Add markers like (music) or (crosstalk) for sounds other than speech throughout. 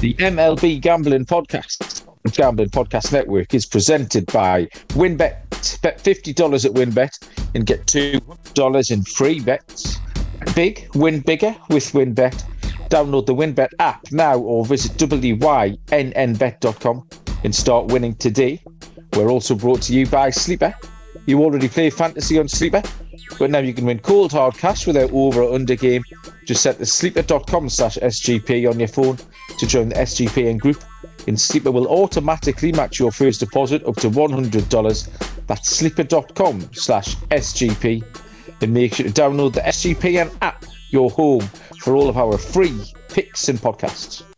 The MLB Gambling Podcast, Gambling Podcast Network, is presented by WynnBET. Bet $50 at WynnBET and get $2 in free bets. Big, win bigger with WynnBET. Download the WynnBET app now or visit wynnbet.com and start winning today. We're also brought to you by Sleeper. You already play fantasy on Sleeper, but now you can win cold hard cash without over or under game. Just set the sleeper.com slash SGP on your phone to join the SGPN group. And Sleeper will automatically match your first deposit up to $100. That's sleeper.com slash SGP. And make sure to download the SGPN app, your home for all of our free picks and podcasts.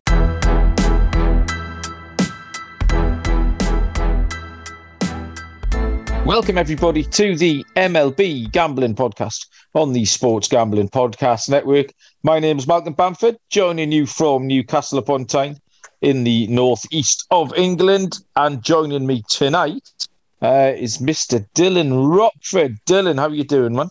Welcome, everybody, to the MLB Gambling Podcast on the Sports Gambling Podcast Network. My name is Malcolm Bamford, joining you from Newcastle upon Tyne in the northeast of England. And joining me tonight uh, is Mr. Dylan Rockford. Dylan, how are you doing, man?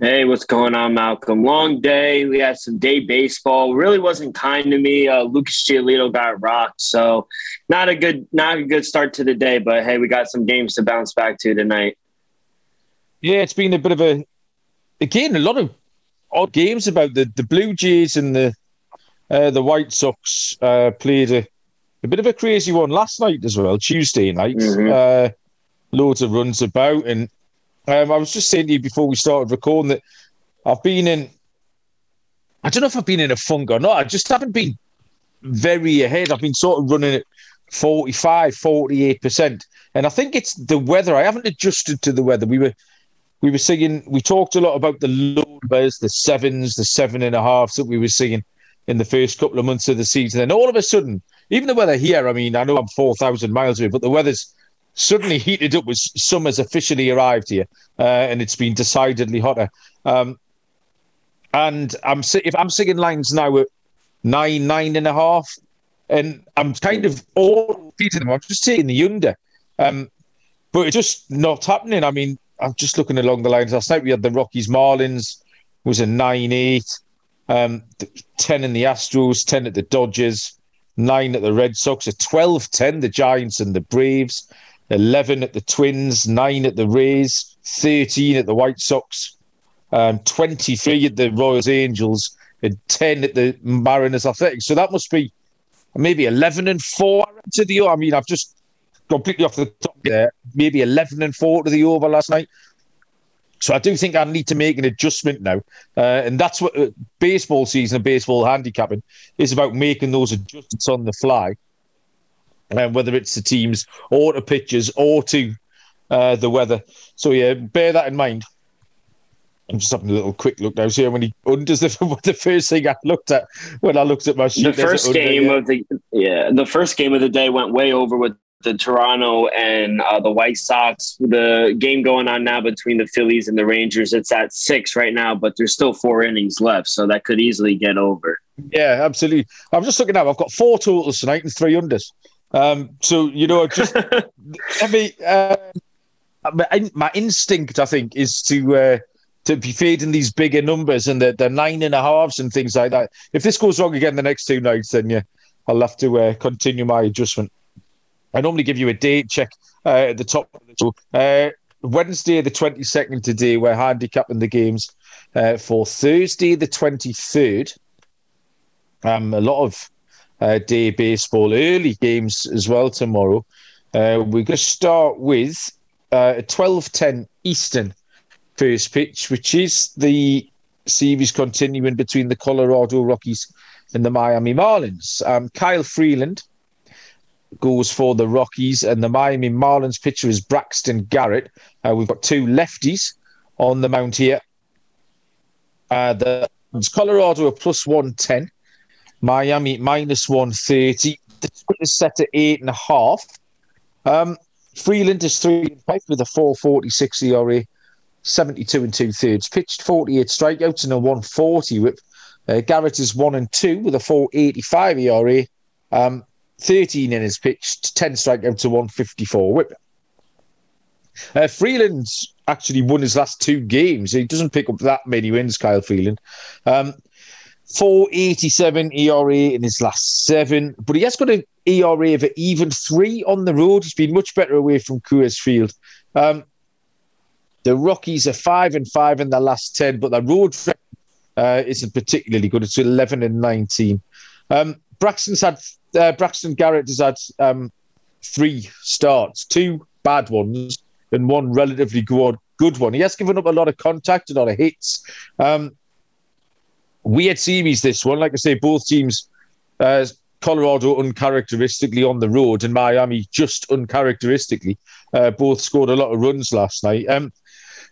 Hey, what's going on, Malcolm? Long day. We had some day baseball. Really wasn't kind to me. Uh, Lucas Giolito got rocked, so not a good, not a good start to the day. But hey, we got some games to bounce back to tonight. Yeah, it's been a bit of a, again, a lot of odd games about the the Blue Jays and the uh, the White Sox uh, played a, a bit of a crazy one last night as well, Tuesday night. Mhm. Uh, loads of runs about, and um, I was just saying to you before we started recording that I've been in. I don't know if I've been in a funk or not. I just haven't been very ahead. I've been sort of running at 45, 48%. And I think it's the weather. I haven't adjusted to the weather. We were we were seeing we talked a lot about the low numbers, the sevens, the seven and a halves that we were seeing in the first couple of months of the season. And all of a sudden, even the weather here, I mean, I know I'm 4,000 miles away, but the weather's suddenly heated up as summer's officially arrived here, uh, and it's been decidedly hotter. Um, and I'm if I'm singing lines now at nine, nine and a half, and I'm kind of all feeding them. I'm just taking the under, um, but it's just not happening. I mean, I'm just looking along the lines. Last night we had the Rockies Marlins was a nine eight, um, ten in the Astros, ten at the Dodgers, nine at the Red Sox, a 12-10 the Giants and the Braves, eleven at the Twins, nine at the Rays, thirteen at the White Sox, um, 23 at the Royals Angels, and 10 at the Mariners Athletics. So that must be maybe 11 and 4 to the I mean, I've just completely off the top there, maybe 11 and 4 to the over last night. So I do think I need to make an adjustment now. Uh, and that's what uh, baseball season and baseball handicapping is about making those adjustments on the fly. And whether it's the teams or to pitches or to uh, the weather. So yeah, bear that in mind. I'm just having a little quick look now. See how many unders (laughs) the, the first thing I looked at when I looked at my sheet. The first under, game yeah. of the yeah, the first game of the day went way over with the Toronto and uh, the White Sox. The game going on now between the Phillies and the Rangers. It's at six right now, but there's still four innings left, so that could easily get over. Yeah, absolutely. I'm just looking now. I've got four totals tonight and three unders. Um, so you know, just (laughs) mean, uh, my, my instinct, I think, is to uh, to be feeding these bigger numbers and the, the nine and a halves and things like that. If this goes wrong again the next two nights, then yeah, I'll have to uh, continue my adjustment. I normally give you a date check uh, at the top of the show. Uh, Wednesday, the 22nd today, we're handicapping the games uh, for Thursday, the 23rd. Um, a lot of uh, day baseball, early games as well tomorrow. Uh, we're going to start with uh, a 12.10 Eastern first pitch, which is the series continuing between the Colorado Rockies and the Miami Marlins. Um, Kyle Freeland goes for the Rockies, and the Miami Marlins pitcher is Braxton Garrett. Uh, we've got two lefties on the mount here. Uh, the Colorado are plus 110, Miami minus 130. The is set at eight and a half. Um, Freeland is three and five with a 446 ERA, 72 and two thirds. Pitched 48 strikeouts and a 140 whip. Uh, Garrett is one and two with a 485 ERA, um, 13 innings pitched, 10 strikeouts to 154 whip. Uh, Freeland's actually won his last two games. He doesn't pick up that many wins, Kyle Freeland. Um, 487 ERA in his last seven, but he has got an ERA of an even three on the road. He's been much better away from Coors Field. Um, the Rockies are five and five in their last 10, but their road uh, isn't particularly good. It's 11 and 19. Um, Braxton's had, uh, Braxton Garrett has had um, three starts, two bad ones and one relatively good, good one. He has given up a lot of contact, a lot of hits. Um, weird series, this one. Like I say, both teams, uh, Colorado uncharacteristically on the road and Miami just uncharacteristically, uh, both scored a lot of runs last night. Um,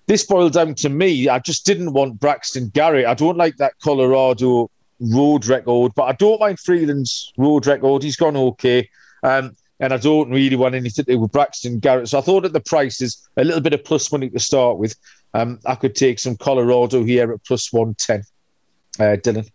this boiled down to me. I just didn't want Braxton Garrett. I don't like that Colorado road record, but I don't mind Freeland's road record. He's gone okay. Um, and I don't really want anything to do with Braxton Garrett. So I thought at the prices, a little bit of plus money to start with, um, I could take some Colorado here at plus 110. Uh, Dylan.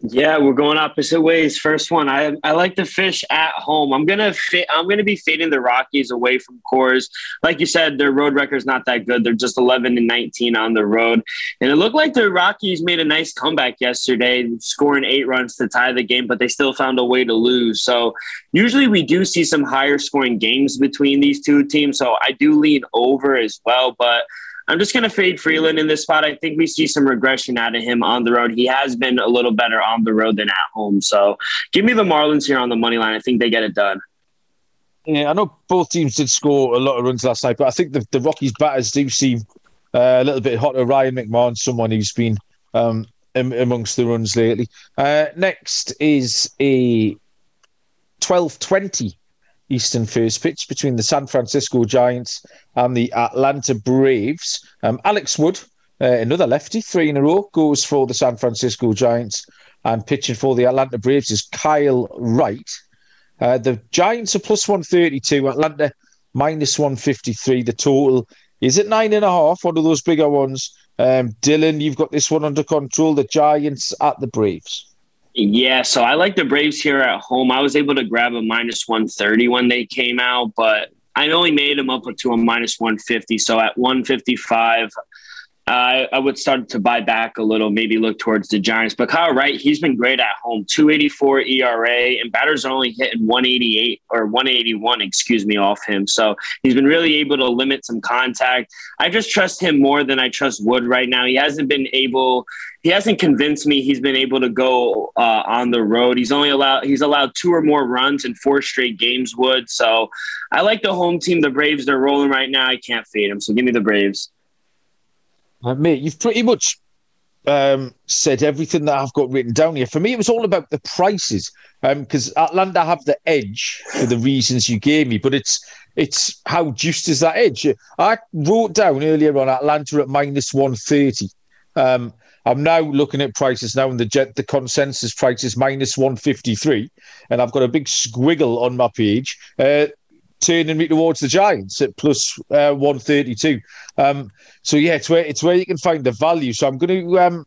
Yeah, we're going opposite ways. First one, I I like the fish at home. I'm gonna fit. I'm gonna be fading the Rockies away from Coors. Like you said, their road record's not that good. They're just 11 and 19 on the road, and it looked like the Rockies made a nice comeback yesterday, scoring eight runs to tie the game, but they still found a way to lose. So usually we do see some higher scoring games between these two teams. So I do lean over as well, but. I'm just going to fade Freeland in this spot. I think we see some regression out of him on the road. He has been a little better on the road than at home. So give me the Marlins here on the money line. I think they get it done. Yeah, I know both teams did score a lot of runs last night, but I think the, the Rockies batters do seem uh, a little bit hotter. Ryan McMahon, someone who's been um, amongst the runs lately. Uh, next is a 12-20 Eastern first pitch between the San Francisco Giants and the Atlanta Braves. Um, Alex Wood, uh, another lefty, three in a row, goes for the San Francisco Giants. And pitching for the Atlanta Braves is Kyle Wright. Uh, the Giants are plus 132, Atlanta minus 153. The total is at nine and a half, one of those bigger ones. Um, Dylan, you've got this one under control. The Giants at the Braves. Yeah, so I like the Braves here at home. I was able to grab a minus 130 when they came out, but I only made them up to a minus 150. So at 155, I, I would start to buy back a little, maybe look towards the Giants. But Kyle Wright, he's been great at home, 284 ERA, and batters are only hitting 188 or 181, excuse me, off him. So he's been really able to limit some contact. I just trust him more than I trust Wood right now. He hasn't been able, he hasn't convinced me he's been able to go uh, on the road. He's only allowed, he's allowed two or more runs in four straight games, Wood. So I like the home team, the Braves. They're rolling right now. I can't fade them. So give me the Braves. Uh, mate, you've pretty much um, said everything that I've got written down here. For me, it was all about the prices because um, Atlanta have the edge for the reasons you gave me, but it's it's how juiced is that edge? I wrote down earlier on Atlanta at minus one thirty. Um, I'm now looking at prices now, and the jet the consensus price is minus one fifty three, and I've got a big squiggle on my page. Uh, turning me towards the Giants at plus, uh, 132. Um, so yeah, it's where it's where you can find the value. So I'm going to, um,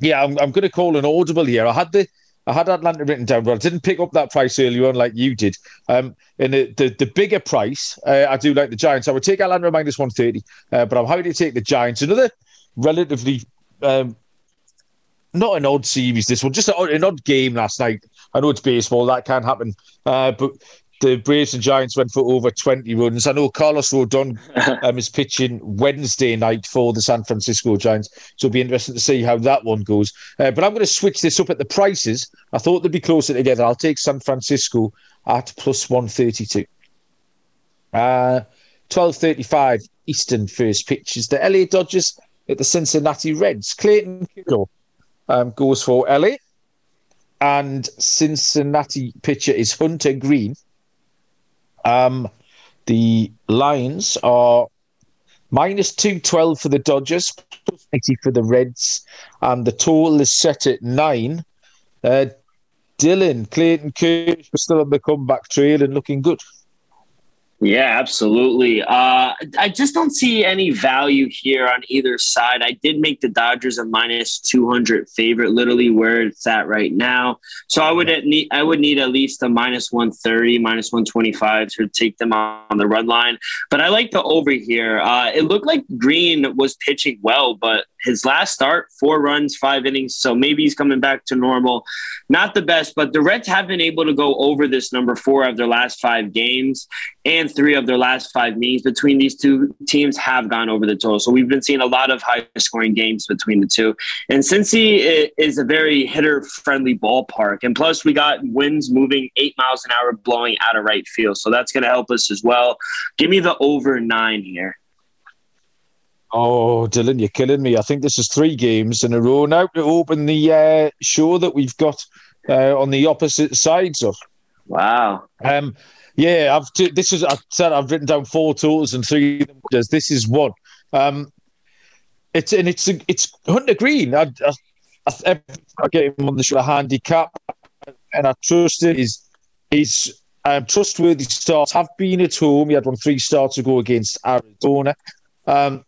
yeah, I'm, I'm going to call an audible here. I had the I had Atlanta written down, but I didn't pick up that price earlier on like you did. Um, and the, the, the bigger price, uh, I do like the Giants. I would take Atlanta minus 130, uh, but I'm happy to take the Giants. Another relatively, um, not an odd series, this one, just a, an odd game last night. I know it's baseball, that can happen. Uh, but the Braves and Giants went for over 20 runs. I know Carlos Rodon (laughs) um, is pitching Wednesday night for the San Francisco Giants, so it'll be interesting to see how that one goes. Uh, but I'm going to switch this up at the prices. I thought they'd be closer together. I'll take San Francisco at plus 132. Uh, 12.35 Eastern first pitch is the LA Dodgers at the Cincinnati Reds. Clayton Kershaw um, goes for LA. And Cincinnati pitcher is Hunter Greene. Um, the lines are minus 212 for the Dodgers, plus 80 for the Reds, and the total is set at nine. Uh, Dylan, Clayton Kershaw still on the comeback trail and looking good. Yeah, absolutely. Uh, I just don't see any value here on either side. I did make the Dodgers a minus two hundred favorite, literally where it's at right now. So I would need I would need at least a minus one thirty, minus one twenty five to take them on the run line. But I like the over here. Uh, it looked like Greene was pitching well, but his last start, four runs, five innings. So maybe he's coming back to normal. Not the best, but the Reds have been able to go over this number four of their last five games, and three of their last five meetings between these two teams have gone over the total. So we've been seeing a lot of high scoring games between the two. And Cincy is a very hitter friendly ballpark. And plus, we got winds moving eight miles an hour blowing out of right field. So that's going to help us as well. Give me the over nine here. Oh, Dylan, you're killing me. I think this is three games in a row now to open the uh, show that we've got uh, on the opposite sides of. Wow. Um, yeah, I've t- this is I said I've written down four totals and three does. This is one. Um, it's and it's it's Hunter Greene. I, I, I, I get him on the show handicap, and I trust it. His his um, trustworthy starts have been at home. He had one three starts ago against Arizona. Um,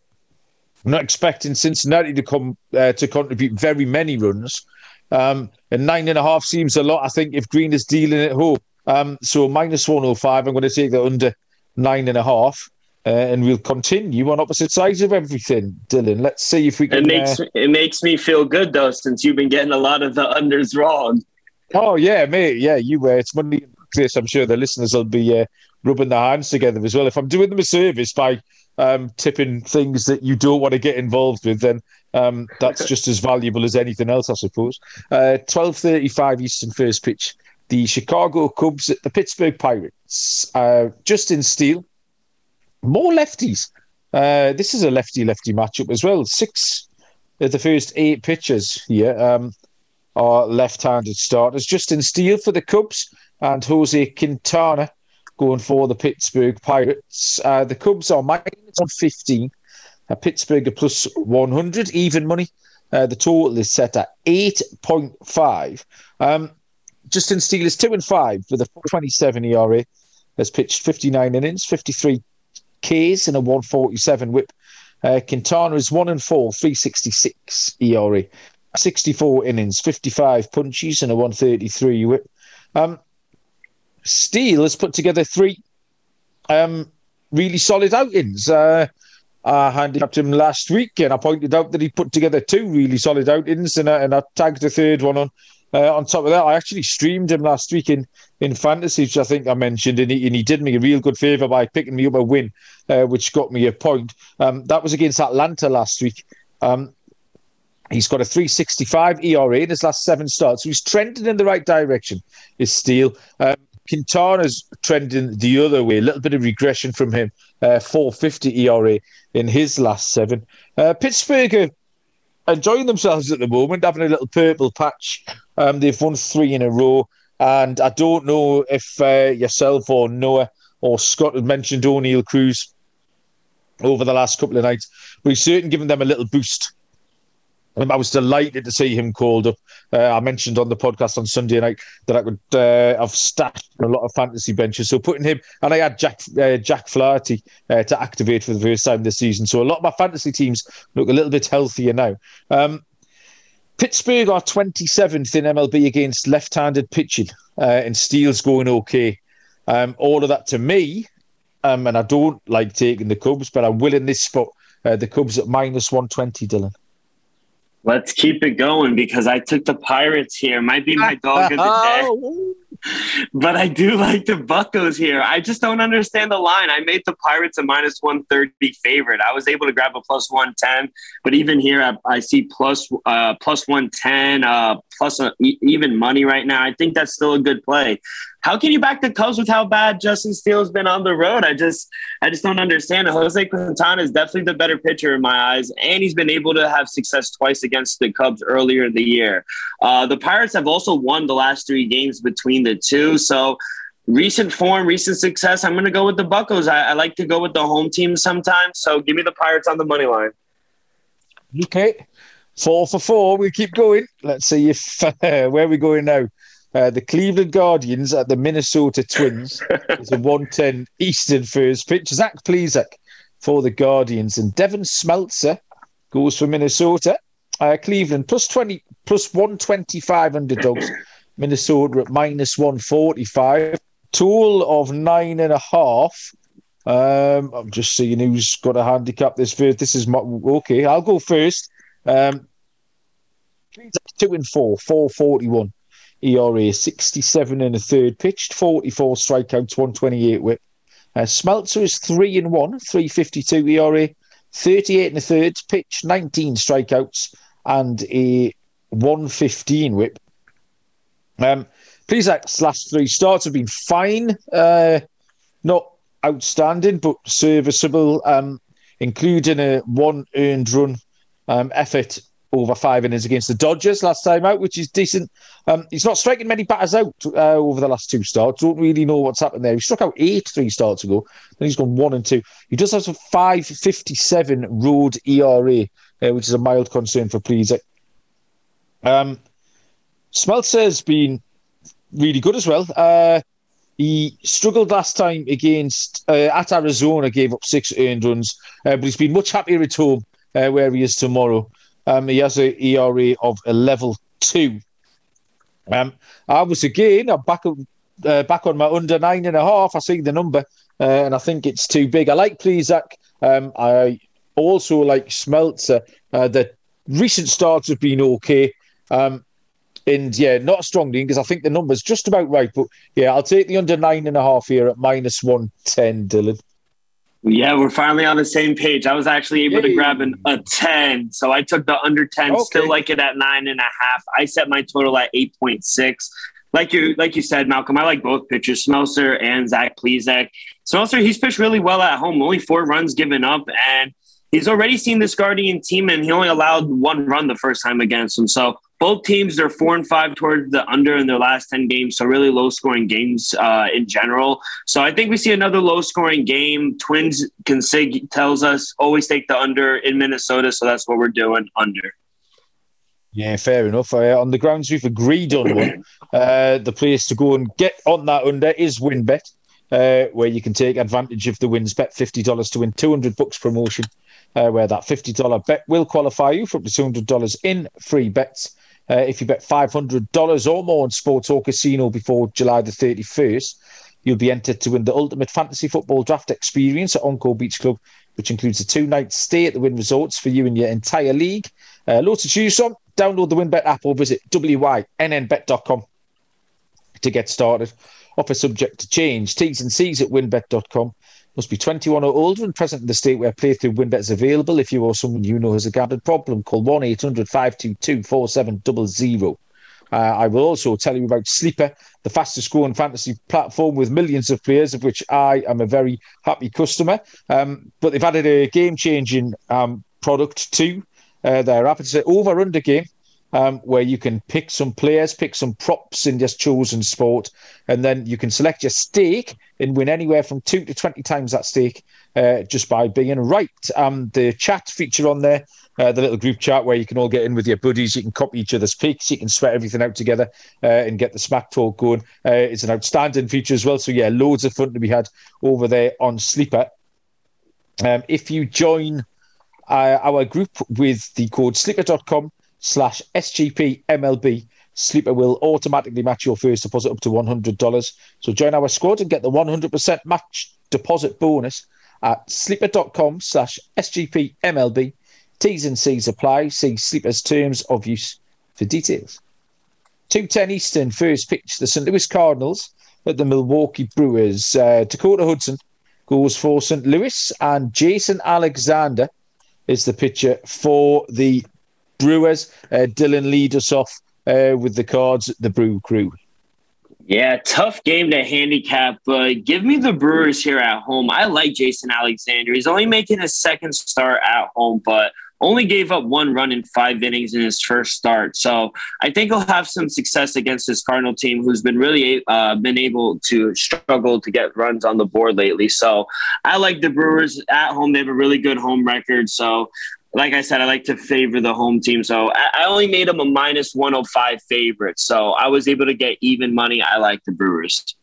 I'm not expecting Cincinnati to come uh, to contribute very many runs. Um, and nine and a half seems a lot. I think if Greene is dealing at home, um, so minus 105, I'm going to take the under nine and a half. Uh, and we'll continue on opposite sides of everything, Dylan. Let's see if we can. It makes uh, it makes me feel good though, since you've been getting a lot of the unders wrong. Oh yeah, mate. Yeah, you were. It's money. This, I'm sure the listeners will be uh, rubbing their hands together as well. If I'm doing them a service by um, tipping things that you don't want to get involved with, then um, that's (laughs) just as valuable as anything else, I suppose. Uh, 12.35 Eastern first pitch. The Chicago Cubs at the Pittsburgh Pirates. Uh, Justin Steele. More lefties. Uh, this is a lefty-lefty matchup as well. Six of the first eight pitchers here um, are left-handed starters. Justin Steele for the Cubs and Jose Quintana going for the Pittsburgh Pirates. Uh, the Cubs are minus 115. Uh, Pittsburgh plus 100, even money. Uh, the total is set at 8.5. Um, Justin Steele is 2 and 5 with a 27 ERA. Has pitched 59 innings, 53 Ks, and a 147 whip. Uh, Quintana is 1 and 4, 366 ERA. 64 innings, 55 punches, and a 133 whip. Um, Steele has put together three um, really solid outings. Uh, I handicapped him last week, and I pointed out that he put together two really solid outings, and, I, and I tagged a third one on. Uh, on top of that, I actually streamed him last week in, in fantasy, which I think I mentioned, and he, and he did me a real good favour by picking me up a win, uh, which got me a point. Um, that was against Atlanta last week. Um, He's got a 365 ERA in his last seven starts. So he's trending in the right direction, is Steele. Um, Quintana's trending the other way, a little bit of regression from him. Uh, 450 ERA in his last seven. Uh, Pittsburgh are enjoying themselves at the moment, having a little purple patch. Um, they've won three in a row. And I don't know if uh, yourself or Noah or Scott had mentioned Oneil Cruz over the last couple of nights, but he's certainly given them a little boost I was delighted to see him called up. Uh, I mentioned on the podcast on Sunday night that I could uh, have stashed a lot of fantasy benches. So putting him and I had Jack uh, Jack Flaherty uh, to activate for the first time this season. So a lot of my fantasy teams look a little bit healthier now. Um, Pittsburgh are 27th in MLB against left-handed pitching, uh, and Steele's going okay. Um, all of that to me, um, and I don't like taking the Cubs, but I'm willing this spot. Uh, the Cubs at minus 120, Dylan. Let's keep it going because I took the Pirates here. Might be my dog of the day. (laughs) but I do like the Buccos here. I just don't understand the line. I made the Pirates a minus 130 favorite. I was able to grab a plus 110, but even here I, I see plus, uh, plus 110, uh, plus a, even money right now. I think that's still a good play how can you back the Cubs with how bad Justin Steele's been on the road? I just I just don't understand. Jose Quintana is definitely the better pitcher in my eyes, and he's been able to have success twice against the Cubs earlier in the year. Uh, the Pirates have also won the last three games between the two, so recent form, recent success. I'm going to go with the Buccos. I, I, like to go with the home team sometimes. So give me the Pirates on the money line. Okay, four for four. We keep going. Let's see if uh, (laughs) where we going now. Uh, the Cleveland Guardians at the Minnesota Twins (laughs) is a 110 Eastern first pitch. Zach Plesac for the Guardians and Devin Smeltzer goes for Minnesota. Uh, Cleveland plus 20, plus 125 underdogs. (laughs) Minnesota at minus 145. Total of nine and a half. Um, I'm just seeing who's got a handicap this first. This is my, okay. I'll go first. Um, two and four, 441 ERA, 67 and a third pitched, 44 strikeouts, 128 whip. Uh, Smeltzer is three and one, 352 ERA, 38 and a third pitch, 19 strikeouts, and a 115 whip. Um, Plesac's last three starts have been fine, uh, not outstanding, but serviceable, um, including a one earned run um, effort over five innings against the Dodgers last time out, which is decent. Um, he's not striking many batters out uh, over the last two starts. Don't really know what's happened there. He struck out eight three starts ago. Then he's gone one and two. He does have a 5.57 road ERA, uh, which is a mild concern for Plesac. Um, Smeltzer has been really good as well. Uh, he struggled last time against uh, at Arizona, gave up six earned runs, uh, but he's been much happier at home uh, where he is tomorrow. Um, he has an ERA of a level two. Um, I was again, I'm back, uh, back on my under nine and a half. I see the number uh, and I think it's too big. I like Plesac. Um, I also like Smeltzer. Uh, the recent starts have been okay. Um, and yeah, not a strong lean because I think the number's just about right. But yeah, I'll take the under nine and a half here at minus 110, Dylan. Yeah, we're finally on the same page. I was actually able to grab an, a 10. So I took the under 10, okay. still like it at nine and a half. I set my total at 8.6. Like you like you said, Malcolm, I like both pitchers, Smeltzer and Zach Plesac. Smeltzer, he's pitched really well at home, only four runs given up, and he's already seen this Guardian team, and he only allowed one run the first time against them. So both teams they're four and five towards the under in their last 10 games so really low scoring games uh, in general so i think we see another low scoring game twins consig tells us always take the under in minnesota so that's what we're doing under yeah, fair enough. Uh, on the grounds we've agreed on one, uh, the place to go and get on that under is WynnBET, uh, where you can take advantage of the wins. Bet fifty dollars to win two hundred bucks promotion, uh, where that fifty dollar bet will qualify you for up to two hundred dollars in free bets. Uh, if you bet $500 or more on sports or casino before July the 31st, you'll be entered to win the ultimate fantasy football draft experience at Encore Beach Club, which includes a two night stay at the Wynn Resorts for you and your entire league. Uh, loads to choose from. Download the WynnBET app or visit wynnbet.com to get started. Offer subject to change. T's and C's at wynnbet.com. Must be 21 or older and present in the state where playthrough WynnBET is available. If you or someone you know has a gambling problem, call 1 800 522 4700. Uh, I will also tell you about Sleeper, the fastest growing fantasy platform with millions of players, of which I am a very happy customer. Um, but they've added a game changing um, product too. Uh, their app, it's an over under game um, where you can pick some players, pick some props in your chosen sport, and then you can select your stake and win anywhere from two to 20 times that stake uh, just by being right. Um, the chat feature on there, uh, the little group chat where you can all get in with your buddies, you can copy each other's picks, you can sweat everything out together uh, and get the smack talk going. Uh, it's an outstanding feature as well. So, yeah, loads of fun to be had over there on Sleeper. Um, if you join uh, our group with the code sleeper.com slash SGP MLB. Sleeper will automatically match your first deposit up to $100. So join our squad and get the 100% match deposit bonus at sleeper.com slash SGP MLB. T's and C's apply. See Sleeper's terms of use for details. 2.10 Eastern, first pitch, the St. Louis Cardinals at the Milwaukee Brewers. Uh, Dakota Hudson goes for St. Louis and Jason Alexander is the pitcher for the Brewers. Uh, Dylan lead us off uh, with the cards, the Brew Crew. Yeah, tough game to handicap, but give me the Brewers here at home. I like Jason Alexander. He's only making his second start at home, but only gave up one run in five innings in his first start. So I think he'll have some success against this Cardinal team, who's been really uh, been able to struggle to get runs on the board lately. So I like the Brewers at home. They have a really good home record. So like I said, I like to favor the home team. So I, only made them a minus 105 favorite. So I was able to get even money. I like the Brewers.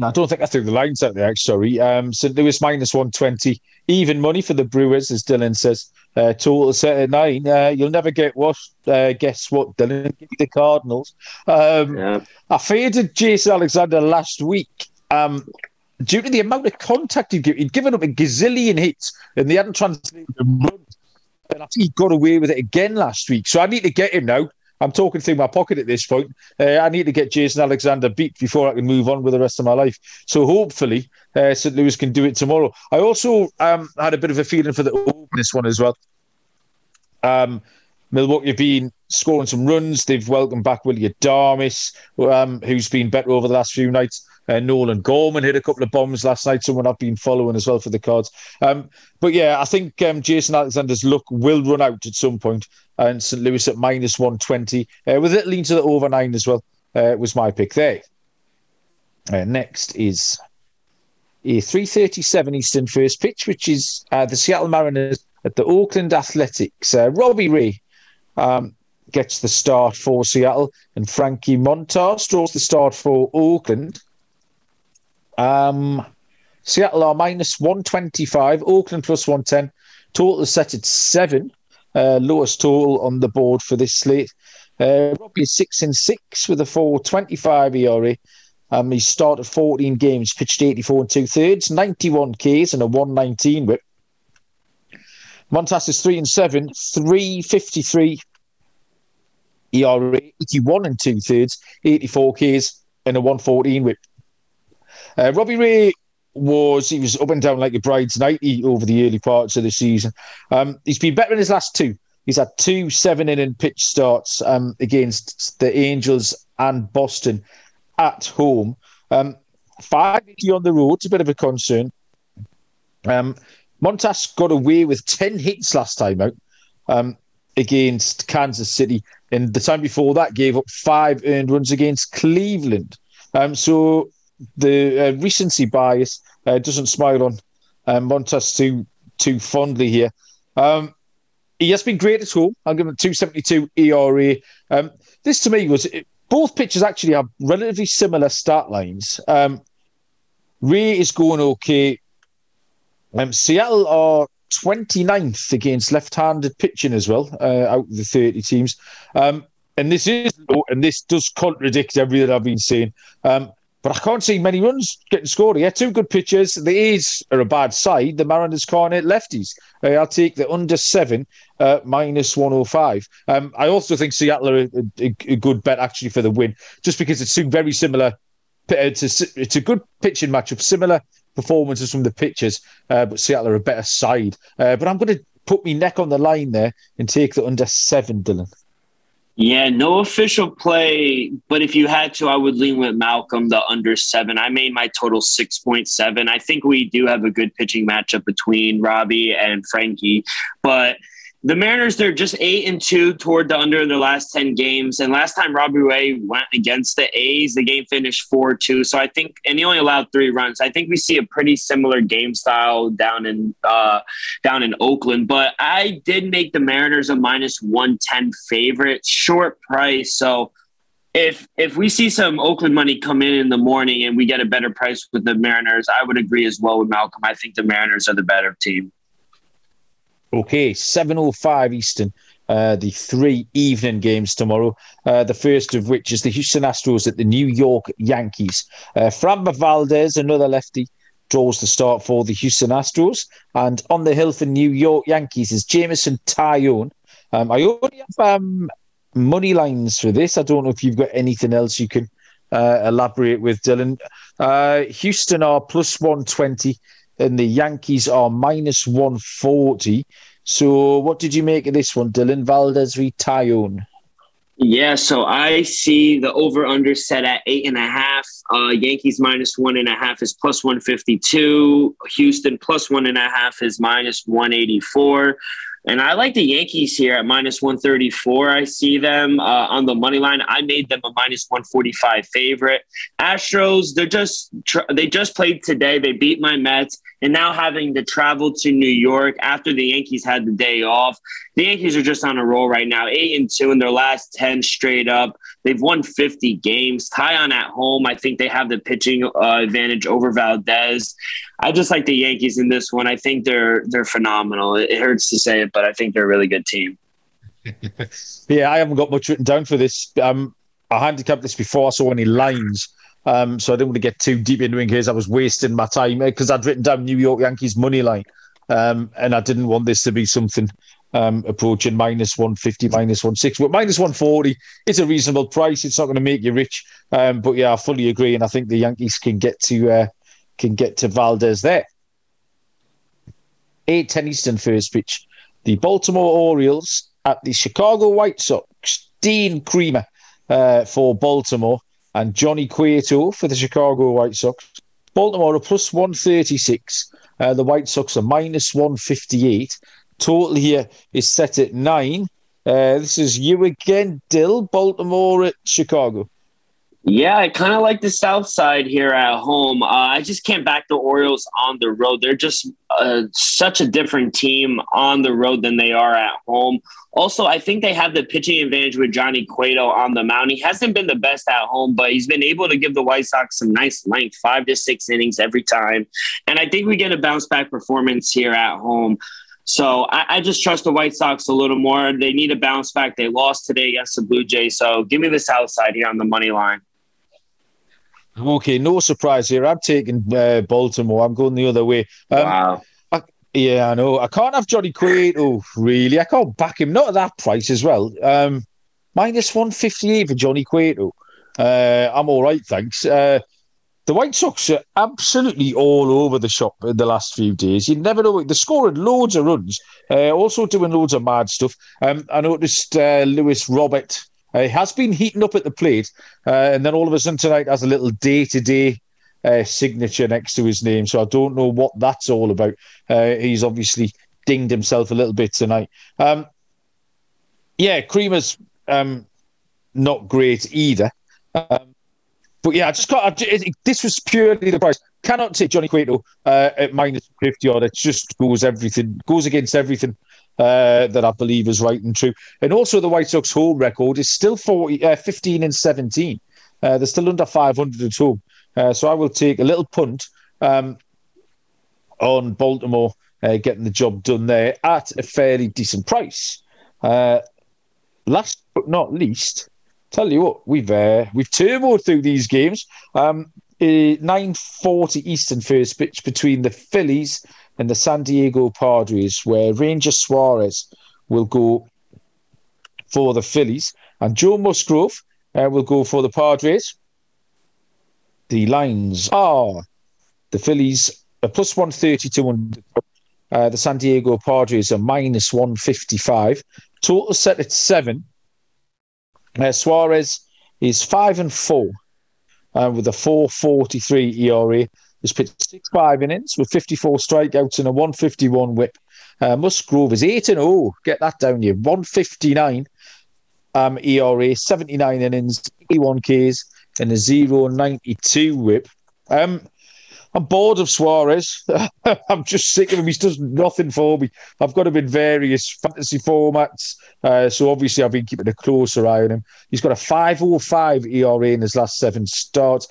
I don't think I threw the lines out there, sorry. Um, St. Louis minus 120. Even money for the Brewers, as Dylan says. Uh, total set at nine. Uh, you'll never get what? Uh, guess what, Dylan? The Cardinals. Um, yeah. I faded Jason Alexander last week. Um, due to the amount of contact he'd, give, he'd given up a gazillion hits and they hadn't translated the runs and I think he got away with it again last week. So I need to get him now. I'm talking through my pocket at this point. Uh, I need to get Jason Alexander beat before I can move on with the rest of my life. So hopefully, uh, St. Louis can do it tomorrow. I also um, had a bit of a feeling for the openest one as well. Um, Milwaukee have been scoring some runs. They've welcomed back William Adames, um, who's been better over the last few nights. Uh, Nolan Gorman hit a couple of bombs last night, someone I've been following as well for the cards. Um, but yeah, I think um, Jason Alexander's luck will run out at some point. and St. Louis at minus 120, uh, with it lean to the over nine as well, uh, was my pick there. Uh, next is a 337 Eastern first pitch, which is uh, the Seattle Mariners at the Oakland Athletics. Uh, Robbie Ray um, gets the start for Seattle, and Frankie Montas draws the start for Oakland. Um, Seattle are minus 125, Oakland plus 110. Total is set at seven. Uh, lowest total on the board for this slate. Uh, Robbie is six and six with a 4.25 ERA. Um, he started 14 games, pitched 84 and two thirds, 91 Ks and a 119 whip. Montas is three and seven, 353 ERA, 81 and two thirds, 84 Ks and a 114 whip. Uh, Robbie Ray was he was up and down like a bride's night over the early parts of the season. Um, he's been better in his last two. He's had two seven inning pitch starts um, against the Angels and Boston at home. Um, five on the road, it's a bit of a concern. Um, Montas got away with 10 hits last time out um, against Kansas City. And the time before that, gave up five earned runs against Cleveland. Um, so the uh, recency bias uh, doesn't smile on um, Montas too too fondly here. Um, he has been great at home. I'm giving him 272 ERA. Um, this to me was both pitchers actually have relatively similar start lines. Um, Ray is going okay. Um, Seattle are 29th against left-handed pitching as well, uh, out of the 30 teams. Um, and this is and this does contradict everything I've been saying. Um, but I can't see many runs getting scored here. Two good pitchers. The A's are a bad side. The Mariners can't hit lefties. Uh, I'll take the under seven uh, minus 105. Um, I also think Seattle are a, a, a, good bet actually for the win, just because it's two very similar. It's a, it's a good pitching matchup, similar performances from the pitchers, uh, but Seattle are a better side. Uh, but I'm going to put my neck on the line there and take the under seven, Dylan. Yeah, no official play, but if you had to, I would lean with Malcolm, the under seven. I made my total 6.7. I think we do have a good pitching matchup between Robbie and Frankie, but the Mariners, they're just eight and two toward the under in their last 10 games. And last time Robbie Ray went against the A's, the game finished 4 2. So I think, and he only allowed three runs. I think we see a pretty similar game style down in uh, down in Oakland. But I did make the Mariners a minus 110 favorite, short price. So if if we see some Oakland money come in in the morning and we get a better price with the Mariners, I would agree as well with Malcolm. I think the Mariners are the better team. Okay, 7.05 Eastern. Uh, the three evening games tomorrow. Uh, the first of which is the Houston Astros at the New York Yankees. Uh, Framber Valdez, another lefty, draws the start for the Houston Astros. And on the hill for New York Yankees is Jameson Taillon. Um, I only have um, money lines for this. I don't know if you've got anything else you can uh, elaborate with, Dylan. Uh, Houston are plus 120 and the Yankees are minus 140. So, what did you make of this one, Dylan Valdez v? Yeah, so I see the over under set at eight and a half. Uh, Yankees minus one and a half is plus 152. Houston plus one and a half is minus 184. And I like the Yankees here at minus 134. I see them uh, on the money line. I made them a minus 145 favorite. Astros, they're just they just played today. They beat my Mets, and now having to travel to New York after the Yankees had the day off. The Yankees are just on a roll right now, eight and two in their last 10 straight up. They've won 50 games. Taillon at home, I think they have the pitching uh, advantage over Valdez. I just like the Yankees in this one. I think they're they're phenomenal. It hurts to say it, but I think they're a really good team. (laughs) yeah, I haven't got much written down for this. Um, I handicapped this before I saw any lines. Um, so I didn't want to get too deep into it in case I was wasting my time because I'd written down New York Yankees money line. Um, and I didn't want this to be something um, approaching minus 150, minus 160. But minus 140 is a reasonable price. It's not going to make you rich. Um, but yeah, I fully agree. And I think the Yankees can get to uh, can get to Valdez there. 8 10 Eastern first pitch. The Baltimore Orioles at the Chicago White Sox. Dean Kremer uh, for Baltimore and Johnny Cueto for the Chicago White Sox. Baltimore are plus 136. Uh, the White Sox are minus 158. Total here is set at nine. Uh, this is you again, Dill. Baltimore at Chicago. Yeah, I kind of like the South Side here at home. Uh, I just can't back the Orioles on the road. They're just uh, such a different team on the road than they are at home. Also, I think they have the pitching advantage with Johnny Cueto on the mound. He hasn't been the best at home, but he's been able to give the White Sox some nice length, five to six innings every time. And I think we get a bounce back performance here at home. So I, I, just trust the White Sox a little more. They need a bounce back. They lost today against the Blue Jays. So give me the South Side here on the money line. Okay, no surprise here. I'm taking uh, Baltimore. I'm going the other way. Um, wow. I, yeah, I know. I can't have Johnny Cueto, really. I can't back him. Not at that price as well. Um, minus 158 for Johnny Cueto. Uh, I'm all right, thanks. Uh, the White Sox are absolutely all over the shop in the last few days. You never know. They're scoring loads of runs, uh, also doing loads of mad stuff. Um, I noticed uh, Luis Robert uh, has been heating up at the plate, uh, and then all of a sudden tonight has a little day to day signature next to his name. So I don't know what that's all about. Uh, he's obviously dinged himself a little bit tonight. Um, yeah, Kremer's um, not great either. Um, but yeah, I just got this was purely the price. Cannot take Johnny Cueto uh, at minus fifty odd. It just goes everything goes against everything uh, that I believe is right and true. And also the White Sox home record is still 40, uh, 15 and seventeen. Uh, they're still under five hundred at home. Uh, so I will take a little punt um, on Baltimore uh, getting the job done there at a fairly decent price. last but not least, tell you what, we've uh, we've turboed through these games. Um, nine forty Eastern first pitch between the Phillies and the San Diego Padres, where Ranger Suarez will go for the Phillies, and Joe Musgrove uh, will go for the Padres. The lines are the Phillies are plus one thirty two uh, the San Diego Padres are minus 155. Total set at seven. Uh, Suarez is five and four uh, with a 4.43 ERA. He's pitched six five innings with 54 strikeouts and a 151 whip. Uh, Musgrove is 8 and 0. Get that down here. 159 um, ERA, 79 innings, 81 Ks, and a 0.92 whip. Um, I'm bored of Suarez. (laughs) I'm just sick of him. He's does nothing for me. I've got him in various fantasy formats. Uh, so obviously, I've been keeping a closer eye on him. He's got a 505 ERA in his last seven starts.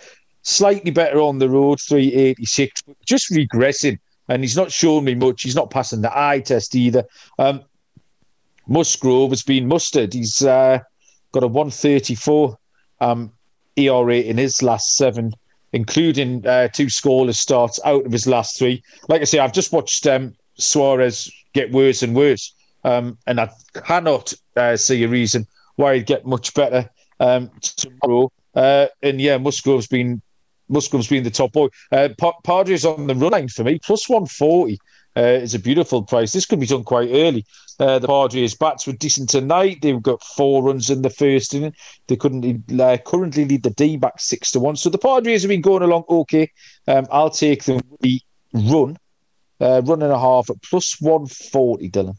Slightly better on the road, 386, but just regressing. And he's not showing me much. He's not passing the eye test either. Um, Musgrove has been mustered. He's uh, got a 134 um, ERA in his last seven including uh, two scoreless starts out of his last three. Like I say, I've just watched um, Suarez get worse and worse, um, and I cannot uh, see a reason why he'd get much better um, tomorrow. Uh, and yeah, Musgrove's been Musgrove's been the top boy. Uh, Padres on the run line for me, plus 140 uh, is a beautiful price. This could be done quite early. Uh, the Padres bats were decent tonight. They've got four runs in the first inning. They couldn't uh, currently lead the D back six to one. So the Padres have been going along okay. Um, I'll take the run, uh, run and a half at plus 140, Dylan.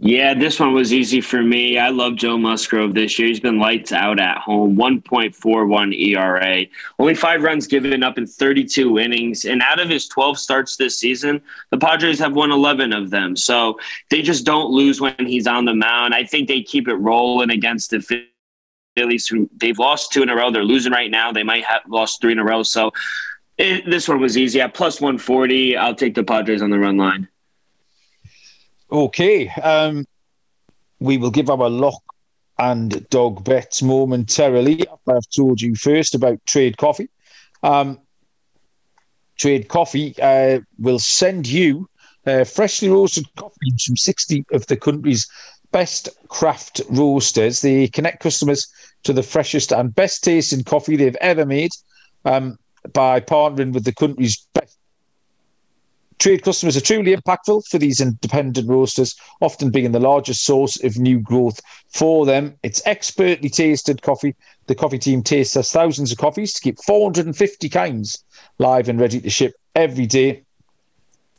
Yeah, this one was easy for me. I love Joe Musgrove this year. He's been lights out at home, 1.41 ERA, only five runs given up in 32 innings. And out of his 12 starts this season, the Padres have won 11 of them. So they just don't lose when he's on the mound. I think they keep it rolling against the Phillies, who they've lost two in a row. They're losing right now. They might have lost three in a row. So it, this one was easy. At plus 140, I'll take the Padres on the run line. Okay. Um, we will give our lock and dog bets momentarily. I've told you first about Trade Coffee. Um, Trade Coffee uh, will send you uh, freshly roasted coffee from 60 of the country's best craft roasters. They connect customers to the freshest and best tasting coffee they've ever made um, by partnering with the country's best. Trade customers are truly impactful for these independent roasters, often being the largest source of new growth for them. It's expertly tasted coffee. The coffee team tastes thousands of coffees to keep 450 kinds live and ready to ship every day.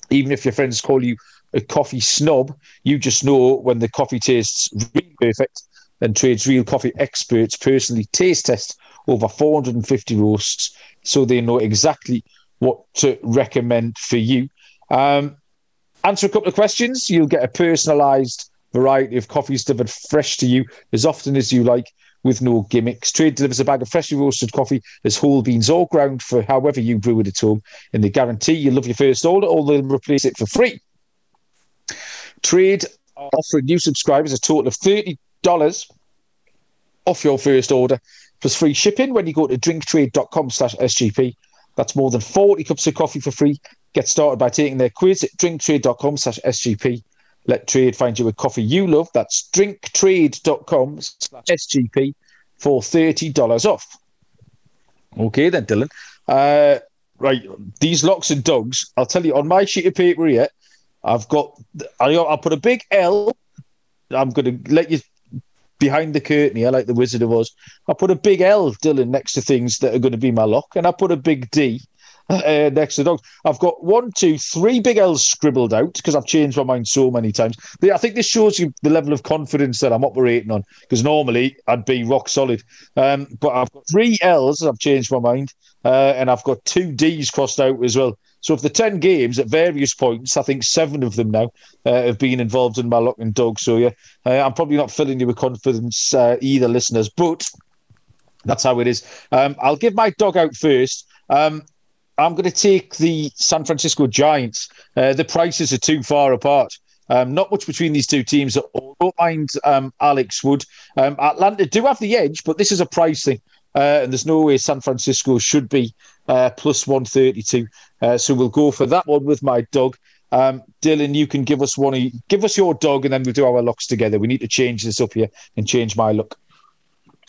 Even if your friends call you a coffee snob, you just know when the coffee tastes really perfect. And Trade's real coffee experts personally taste test over 450 roasts so they know exactly what to recommend for you. Um, answer a couple of questions. You'll get a personalised variety of coffees delivered fresh to you as often as you like with no gimmicks. Trade delivers a bag of freshly roasted coffee as whole beans or ground for however you brew it at home. And they guarantee you'll love your first order or they'll replace it for free. Trade offering new subscribers a total of $30 off your first order plus free shipping when you go to drinktrade.com slash SGP. That's more than 40 cups of coffee for free. Get started by taking their quiz at drinktrade.com slash SGP. Let trade find you a coffee you love. That's drinktrade.com slash SGP for $30 off. Okay, then, Dylan. Uh, right, these locks and dogs, I'll tell you on my sheet of paper here, I've got, I, I'll put a big L. I'm going to let you behind the curtain here, like the Wizard of Oz. I put a big L, Dylan, next to things that are going to be my lock, and I put a big D (laughs) uh, next to dogs. I've got one, two, three big L's scribbled out because I've changed my mind so many times. I think this shows you the level of confidence that I'm operating on because normally I'd be rock solid. Um, but I've got three L's, I've changed my mind, uh, and I've got two D's crossed out as well. So of the 10 games at various points, I think seven of them now uh, have been involved in my lock and dog. So, yeah, uh, I'm probably not filling you with confidence uh, either, listeners, but that's how it is. Um, I'll give my dog out first. Um, I'm going to take the San Francisco Giants. Uh, the prices are too far apart. Um, not much between these two teams. I don't mind um, Alex Wood. Um, Atlanta do have the edge, but this is a price thing. Uh, and there's no way San Francisco should be uh, plus 132. Uh, so we'll go for that one with my dog. Um, Dylan, you can give us one. Give us your dog, and then we'll do our locks together. We need to change this up here and change my look.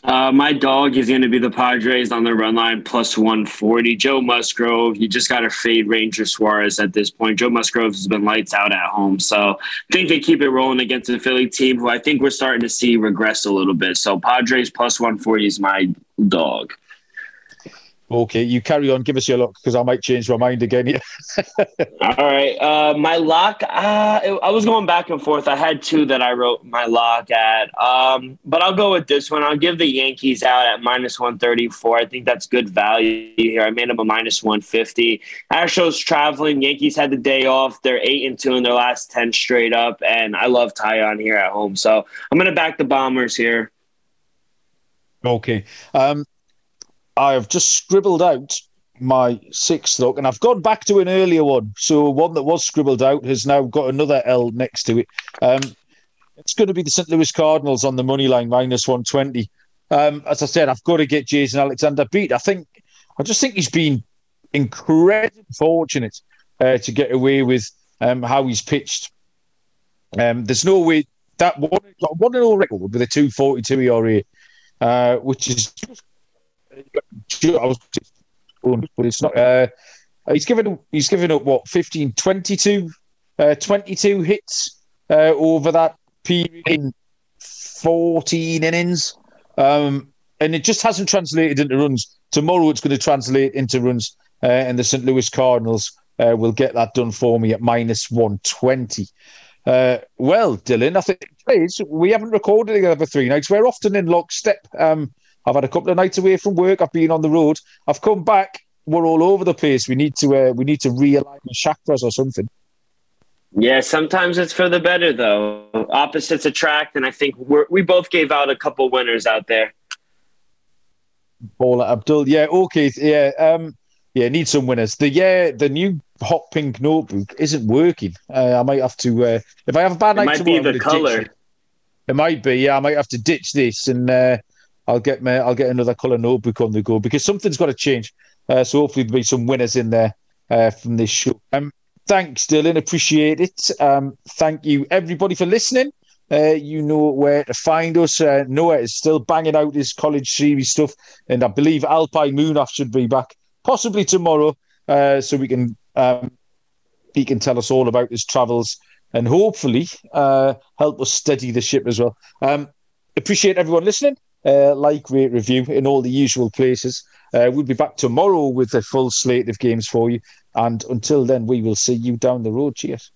Uh, my dog is going to be the Padres on the run line plus 140. Joe Musgrove, you just got to fade Ranger Suarez at this point. Joe Musgrove has been lights out at home. So I think they keep it rolling against the Philly team, who I think we're starting to see regress a little bit. So Padres plus 140 is my dog. Okay, you carry on. Give us your lock because I might change my mind again. (laughs) All right, uh, my lock. Uh, I was going back and forth. I had two that I wrote my lock at, um, but I'll go with this one. I'll give the Yankees out at minus one thirty four. I think that's good value here. I made them a minus one fifty. Astros traveling. Yankees had the day off. They're eight and two in their last ten straight up, and I love Taillon here at home. So I'm going to back the Bombers here. Okay. Um, I have just scribbled out my sixth look, and I've gone back to an earlier one. So one that was scribbled out has now got another L next to it. Um, it's going to be the St. Louis Cardinals on the money line minus one twenty. Um, as I said, I've got to get Jason Alexander beat. I think I just think he's been incredibly fortunate uh, to get away with um, how he's pitched. Um, there's no way that one one and all record with a two forty two ERA, uh, which is just I was, but it's not. Uh, he's given he's given up what 15, 22, uh, 22 hits uh, over that period in fourteen innings, um, and it just hasn't translated into runs. Tomorrow it's going to translate into runs, uh, and the St. Louis Cardinals uh, will get that done for me at minus one twenty. Uh, well, Dylan, I think we haven't recorded together for three nights. We're often in lockstep. Um, I've had a couple of nights away from work. I've been on the road. I've come back. We're all over the place. We need to uh, we need to realign the chakras or something. Yeah, sometimes it's for the better though. Opposites attract, and I think we we both gave out a couple winners out there. Paula Abdul, yeah, okay, yeah, um, yeah, need some winners. The yeah, the new hot pink notebook isn't working. Uh, I might have to uh, if I have a bad night. It might tomorrow, be the color. It. it. might be. Yeah, I might have to ditch this and uh, I'll get my, I'll get another colour notebook on the go because something's got to change. Uh, so hopefully there'll be some winners in there uh, from this show. Um, thanks, Dylan. Appreciate it. Um, thank you, everybody, for listening. Uh, you know where to find us. Uh, Noah is still banging out his college series stuff, and I believe Alpine Munaf should be back possibly tomorrow, uh, so we can um, he can tell us all about his travels and hopefully uh, help us steady the ship as well. Um, appreciate everyone listening. Uh, like, rate, review in all the usual places. Uh, we'll be back tomorrow with a full slate of games for you. And until then, we will see you down the road. Cheers.